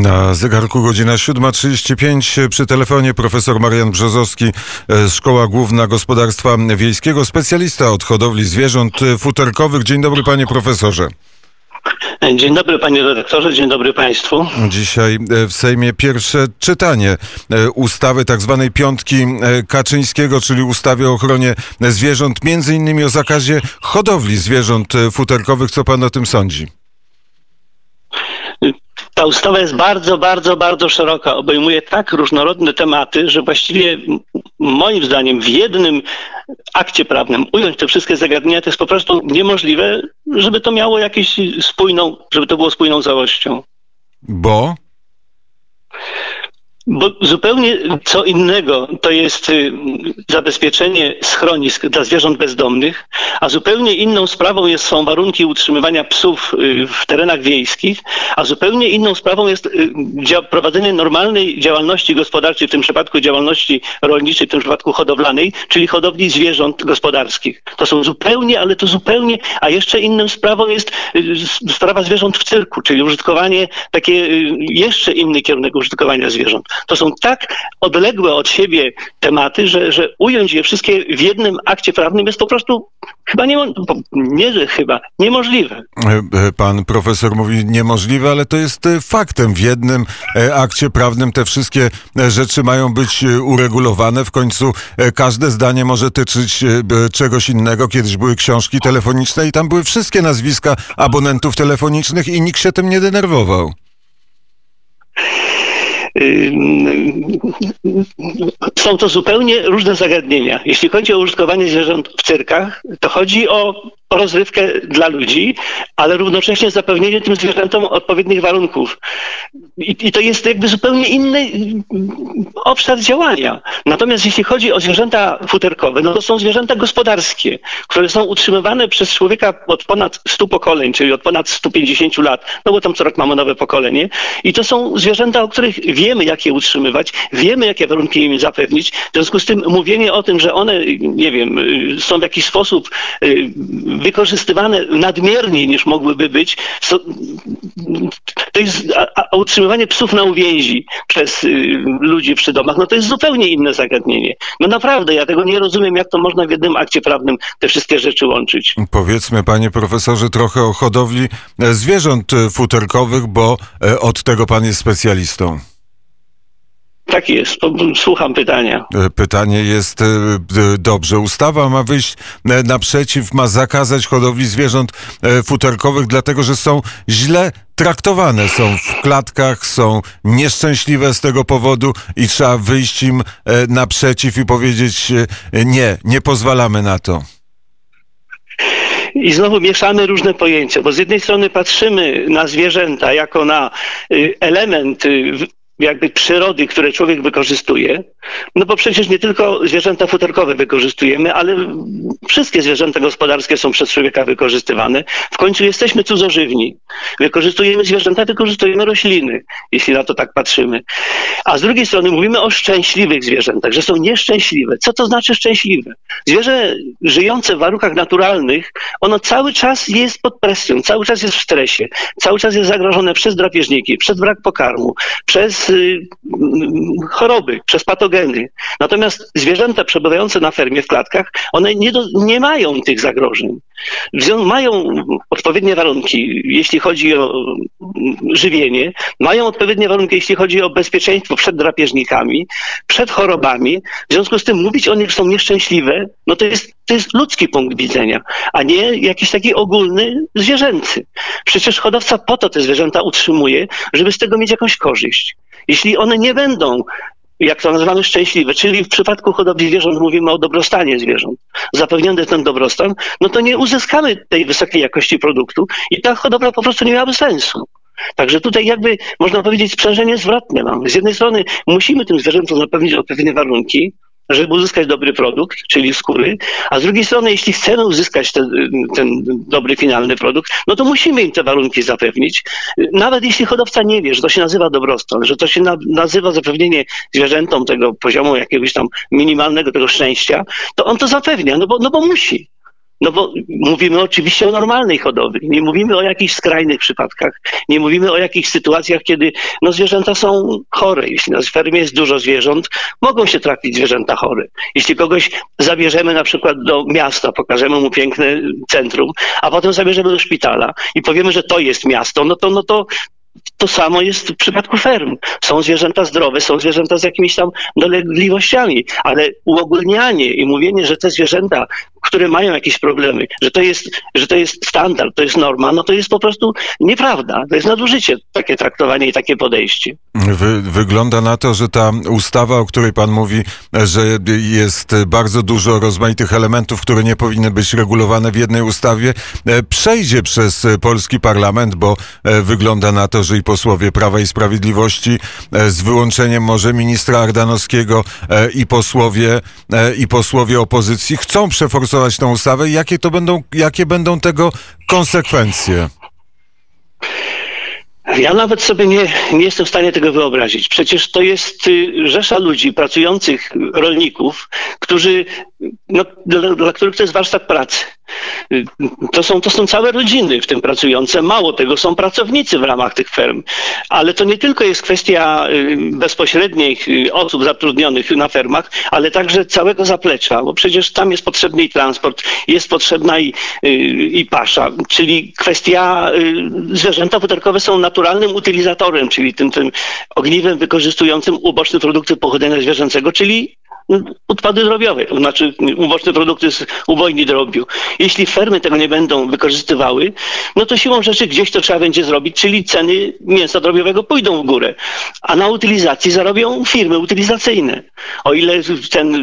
Na zegarku godzina 7.35 przy telefonie profesor Marian Brzozowski, e, Szkoła Główna Gospodarstwa Wiejskiego, specjalista od hodowli zwierząt futerkowych. Dzień dobry panie profesorze. Dzień dobry panie redaktorze, dzień dobry państwu. Dzisiaj e, w Sejmie pierwsze czytanie e, ustawy tak zwanej piątki Kaczyńskiego, czyli ustawy o ochronie zwierząt, między innymi o zakazie hodowli zwierząt futerkowych. Co pan o tym sądzi? Ta ustawa jest bardzo, bardzo, bardzo szeroka. Obejmuje tak różnorodne tematy, że właściwie moim zdaniem w jednym akcie prawnym ująć te wszystkie zagadnienia to jest po prostu niemożliwe, żeby to miało jakąś spójną, żeby to było spójną całością. Bo? Bo zupełnie co innego to jest y, zabezpieczenie schronisk dla zwierząt bezdomnych, a zupełnie inną sprawą jest, są warunki utrzymywania psów y, w terenach wiejskich, a zupełnie inną sprawą jest y, prowadzenie normalnej działalności gospodarczej, w tym przypadku działalności rolniczej, w tym przypadku hodowlanej, czyli hodowli zwierząt gospodarskich. To są zupełnie, ale to zupełnie, a jeszcze inną sprawą jest sprawa zwierząt w cyrku, czyli użytkowanie, takie jeszcze inny kierunek użytkowania zwierząt. To są tak odległe od siebie tematy, że, że ująć je wszystkie w jednym akcie prawnym jest po prostu chyba nie, nie chyba niemożliwe. E, e, pan profesor mówi niemożliwe, ale to jest e, faktem. W jednym akcie prawnym te wszystkie rzeczy mają być uregulowane. W końcu każde zdanie może tyczyć czegoś innego. Kiedyś były książki telefoniczne i tam były wszystkie nazwiska abonentów telefonicznych i nikt się tym nie denerwował. Są to zupełnie różne zagadnienia. Jeśli chodzi o użytkowanie zwierząt w cyrkach, to chodzi o rozrywkę dla ludzi, ale równocześnie zapewnienie tym zwierzętom odpowiednich warunków. I, I, to jest jakby zupełnie inny obszar działania. Natomiast jeśli chodzi o zwierzęta futerkowe, no to są zwierzęta gospodarskie, które są utrzymywane przez człowieka od ponad 100 pokoleń, czyli od ponad 150 lat, no bo tam co rok mamy nowe pokolenie. I to są zwierzęta, o których wiemy, jak je utrzymywać, wiemy, jakie warunki im zapewnić. W związku z tym mówienie o tym, że one, nie wiem, są w jakiś sposób y, wykorzystywane nadmierniej niż mogłyby być, to jest a, a utrzymywanie psów na uwięzi przez y, ludzi przy domach, no to jest zupełnie inne zagadnienie. No naprawdę, ja tego nie rozumiem, jak to można w jednym akcie prawnym te wszystkie rzeczy łączyć. Powiedzmy, panie profesorze, trochę o hodowli e, zwierząt e, futerkowych, bo e, od tego pan jest specjalistą. Tak jest, słucham pytania. E, pytanie jest e, dobrze. Ustawa ma wyjść e, naprzeciw, ma zakazać hodowli zwierząt futerkowych, dlatego że są źle traktowane, są w klatkach, są nieszczęśliwe z tego powodu i trzeba wyjść im naprzeciw i powiedzieć nie, nie pozwalamy na to. I znowu mieszamy różne pojęcia, bo z jednej strony patrzymy na zwierzęta jako na y, element y, jakby przyrody, które człowiek wykorzystuje, no bo przecież nie tylko zwierzęta futerkowe wykorzystujemy, ale wszystkie zwierzęta gospodarskie są przez człowieka wykorzystywane. W końcu jesteśmy cudzożywni. Wykorzystujemy zwierzęta, wykorzystujemy rośliny, jeśli na to tak patrzymy. A z drugiej strony mówimy o szczęśliwych zwierzętach, że są nieszczęśliwe. Co to znaczy szczęśliwe? Zwierzę żyjące w warunkach naturalnych, ono cały czas jest pod presją, cały czas jest w stresie, cały czas jest zagrożone przez drapieżniki, przez brak pokarmu, przez choroby, przez patogeny. Natomiast zwierzęta przebywające na fermie w klatkach, one nie, do, nie mają tych zagrożeń. Mają odpowiednie warunki, jeśli chodzi o żywienie, mają odpowiednie warunki, jeśli chodzi o bezpieczeństwo przed drapieżnikami, przed chorobami. W związku z tym mówić o nich, że są nieszczęśliwe, no to jest, to jest ludzki punkt widzenia, a nie jakiś taki ogólny zwierzęcy. Przecież hodowca po to te zwierzęta utrzymuje, żeby z tego mieć jakąś korzyść. Jeśli one nie będą jak to nazywamy, szczęśliwe, czyli w przypadku hodowli zwierząt mówimy o dobrostanie zwierząt, zapewniony ten dobrostan, no to nie uzyskamy tej wysokiej jakości produktu i ta hodowla po prostu nie miałaby sensu. Także tutaj jakby można powiedzieć sprzężenie zwrotne mamy. Z jednej strony musimy tym zwierzętom zapewnić odpowiednie warunki, żeby uzyskać dobry produkt, czyli skóry, a z drugiej strony, jeśli chcemy uzyskać ten, ten dobry finalny produkt, no to musimy im te warunki zapewnić. Nawet jeśli hodowca nie wie, że to się nazywa dobrostan, że to się na, nazywa zapewnienie zwierzętom tego poziomu jakiegoś tam minimalnego tego szczęścia, to on to zapewnia, no bo, no bo musi. No bo mówimy oczywiście o normalnej hodowli, nie mówimy o jakichś skrajnych przypadkach, nie mówimy o jakichś sytuacjach, kiedy no, zwierzęta są chore. Jeśli na fermie jest dużo zwierząt, mogą się trafić zwierzęta chore. Jeśli kogoś zabierzemy na przykład do miasta, pokażemy mu piękne centrum, a potem zabierzemy do szpitala i powiemy, że to jest miasto, no to, no to to samo jest w przypadku ferm. Są zwierzęta zdrowe, są zwierzęta z jakimiś tam dolegliwościami, ale uogólnianie i mówienie, że te zwierzęta, które mają jakieś problemy, że to jest, że to jest standard, to jest norma, no to jest po prostu nieprawda. To jest nadużycie takie traktowanie i takie podejście. Wy, wygląda na to, że ta ustawa, o której pan mówi, że jest bardzo dużo rozmaitych elementów, które nie powinny być regulowane w jednej ustawie, e, przejdzie przez polski parlament, bo e, wygląda na to, że i posłowie Prawa i Sprawiedliwości, e, z wyłączeniem może ministra Ardanowskiego i posłowie, i posłowie opozycji chcą przeforsować tę ustawę. Jakie to będą, jakie będą tego konsekwencje? Ja nawet sobie nie, nie jestem w stanie tego wyobrazić. Przecież to jest y, rzesza ludzi, pracujących rolników, którzy, no, dla, dla których to jest warsztat pracy. To są, to są całe rodziny w tym pracujące. Mało tego, są pracownicy w ramach tych ferm. Ale to nie tylko jest kwestia y, bezpośrednich y, osób zatrudnionych na fermach, ale także całego zaplecza, bo przecież tam jest potrzebny i transport, jest potrzebna i, y, i pasza, czyli kwestia, zwierzęta futerkowe są naturalnym utylizatorem, czyli tym, tym ogniwem wykorzystującym uboczne produkty pochodzenia zwierzęcego, czyli odpady drobiowe, to znaczy uboczne produkty z ubojni drobiu. Jeśli fermy tego nie będą wykorzystywały, no to siłą rzeczy gdzieś to trzeba będzie zrobić, czyli ceny mięsa drobiowego pójdą w górę, a na utylizacji zarobią firmy utylizacyjne. O ile ten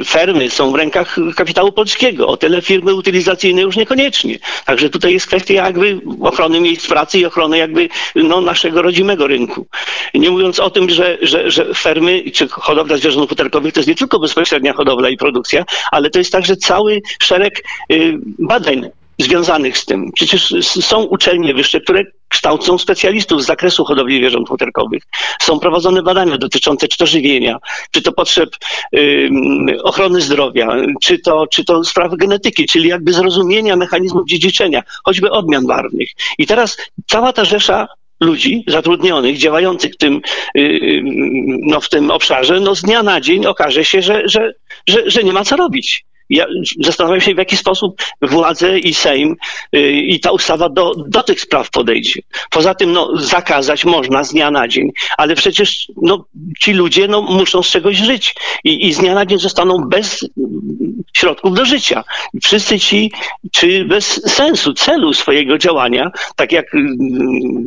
y, fermy są w rękach kapitału polskiego, o tyle firmy utylizacyjne już niekoniecznie. Także tutaj jest kwestia jakby ochrony miejsc pracy i ochrony jakby no, naszego rodzimego rynku. Nie mówiąc o tym, że, że, że fermy czy hodowla zwierząt futerkowych to jest nie tylko tylko bezpośrednia hodowla i produkcja, ale to jest także cały szereg y, badań związanych z tym. Przecież są uczelnie wyższe, które kształcą specjalistów z zakresu hodowli zwierząt futerkowych. Są prowadzone badania dotyczące czy to żywienia, czy to potrzeb y, ochrony zdrowia, czy to, czy to sprawy genetyki, czyli jakby zrozumienia mechanizmów dziedziczenia, choćby odmian barwnych. I teraz cała ta rzesza ludzi zatrudnionych, działających w tym, y, y, no, w tym obszarze, no z dnia na dzień okaże się, że, że, że, że nie ma co robić. Ja zastanawiam się, w jaki sposób władze i Sejm y, i ta ustawa do, do tych spraw podejdzie. Poza tym, no, zakazać można z dnia na dzień, ale przecież no, ci ludzie no, muszą z czegoś żyć i, i z dnia na dzień zostaną bez środków do życia. Wszyscy ci, czy bez sensu, celu swojego działania, tak jak,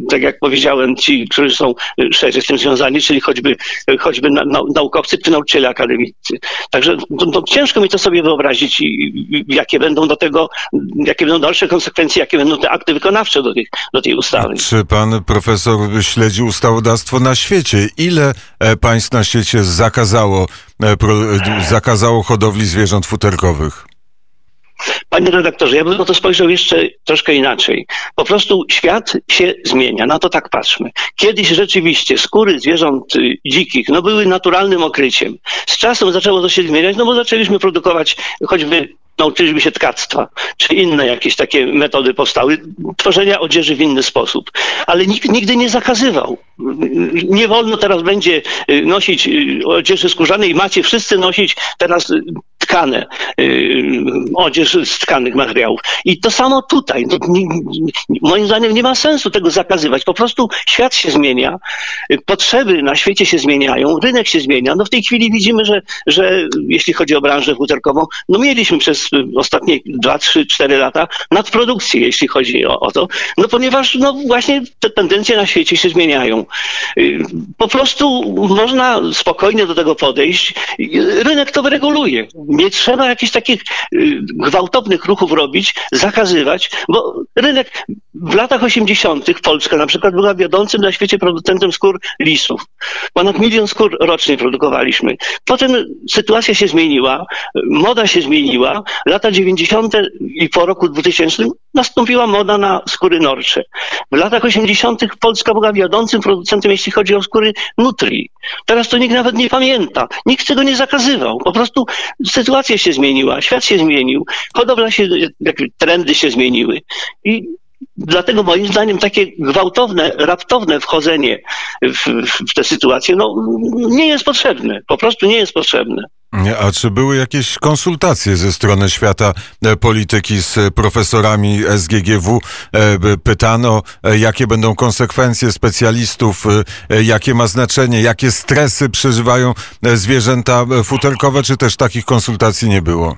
tak jak powiedziałem, ci, którzy są szerzej z tym związani, czyli choćby, choćby na, na, naukowcy czy nauczyciele akademicy. Także to, to ciężko mi to sobie wyobrazić, i, jakie będą do tego, jakie będą dalsze konsekwencje, jakie będą te akty wykonawcze do, tych, do tej ustawy. Czy pan profesor śledzi ustawodawstwo na świecie? Ile e, państw na świecie zakazało, e, zakazało hodowli zwierząt futerkowych? Panie redaktorze, ja bym na to spojrzał jeszcze troszkę inaczej. Po prostu świat się zmienia, na to tak patrzmy. Kiedyś rzeczywiście skóry zwierząt y, dzikich no, były naturalnym okryciem. Z czasem zaczęło to się zmieniać, no bo zaczęliśmy produkować choćby nauczyliśmy się tkactwa, czy inne jakieś takie metody powstały, tworzenia odzieży w inny sposób. Ale nikt nigdy nie zakazywał. Nie wolno teraz będzie y, nosić y, odzieży skórzanej, macie wszyscy nosić teraz tkane, yy, odzież z tkanych materiałów. I to samo tutaj. No, moim zdaniem nie ma sensu tego zakazywać. Po prostu świat się zmienia, potrzeby na świecie się zmieniają, rynek się zmienia. No w tej chwili widzimy, że, że jeśli chodzi o branżę futerkową, no mieliśmy przez ostatnie 2, 3, 4 lata nadprodukcję, jeśli chodzi o, o to, no ponieważ no właśnie te tendencje na świecie się zmieniają. Po prostu można spokojnie do tego podejść. Rynek to wyreguluje nie trzeba jakichś takich y, gwałtownych ruchów robić, zakazywać, bo rynek w latach 80. Polska na przykład była wiodącym na świecie producentem skór lisów. Ponad milion skór rocznie produkowaliśmy. Potem sytuacja się zmieniła, moda się zmieniła. Lata 90. i po roku 2000 nastąpiła moda na skóry norcze. W latach 80. Polska była wiodącym producentem, jeśli chodzi o skóry nutrii. Teraz to nikt nawet nie pamięta. Nikt tego nie zakazywał. Po prostu sytuacja się zmieniła, świat się zmienił, hodowla się, trendy się zmieniły. I Dlatego moim zdaniem takie gwałtowne, raptowne wchodzenie w, w tę sytuację no, nie jest potrzebne. Po prostu nie jest potrzebne. A czy były jakieś konsultacje ze strony świata e, polityki z profesorami SGGW? E, pytano, e, jakie będą konsekwencje specjalistów, jakie ma znaczenie, jakie stresy przeżywają zwierzęta futerkowe, czy też takich konsultacji nie było?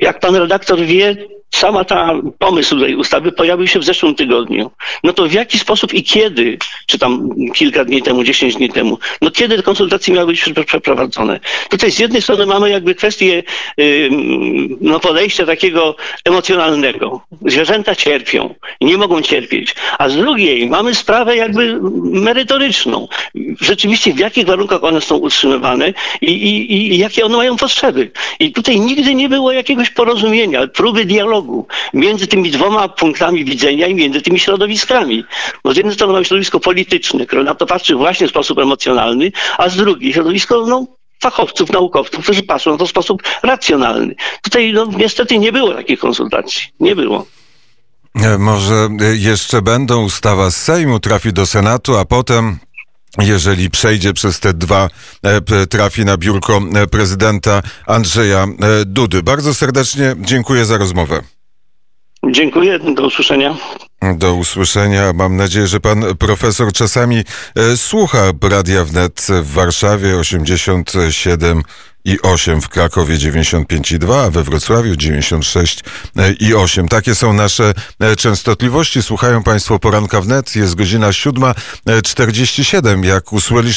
Jak pan redaktor wie, sama ta pomysł tej ustawy pojawił się w zeszłym tygodniu. No to w jaki sposób i kiedy, czy tam kilka dni temu, dziesięć dni temu, no kiedy te konsultacje miały być przeprowadzone? Tutaj z jednej strony mamy jakby kwestię no podejścia takiego emocjonalnego. Zwierzęta cierpią nie mogą cierpieć. A z drugiej mamy sprawę jakby merytoryczną. Rzeczywiście w jakich warunkach one są utrzymywane i, i, i jakie one mają potrzeby. I tutaj nigdy nie było jakiegoś porozumienia, próby dialogu dialogu między tymi dwoma punktami widzenia i między tymi środowiskami. Bo z jednej strony mamy środowisko polityczne, które na to patrzy właśnie w sposób emocjonalny, a z drugiej środowisko no, fachowców, naukowców, którzy patrzą na to w sposób racjonalny. Tutaj no, niestety nie było takich konsultacji. Nie było. E, może jeszcze będą, ustawa z Sejmu trafi do Senatu, a potem jeżeli przejdzie przez te dwa, e, trafi na biurko e, prezydenta Andrzeja Dudy. Bardzo serdecznie dziękuję za rozmowę. Dziękuję, do usłyszenia. Do usłyszenia. Mam nadzieję, że pan profesor czasami e, słucha Radia Wnet w Warszawie 87 i 8 w Krakowie 95 i 2, a we Wrocławiu 96 e, i 8. Takie są nasze e, częstotliwości. Słuchają Państwo poranka wnet. Jest godzina 7.47. Jak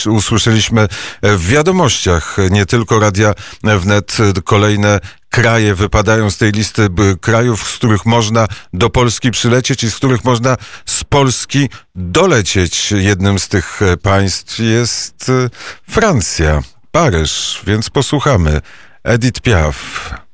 usłyszeliśmy w wiadomościach, nie tylko Radia Wnet, kolejne kraje wypadają z tej listy krajów, z których można do Polski przylecieć i z których można z Polski dolecieć. Jednym z tych e, państw jest e, Francja, Paryż, więc posłuchamy. Edith Piaf.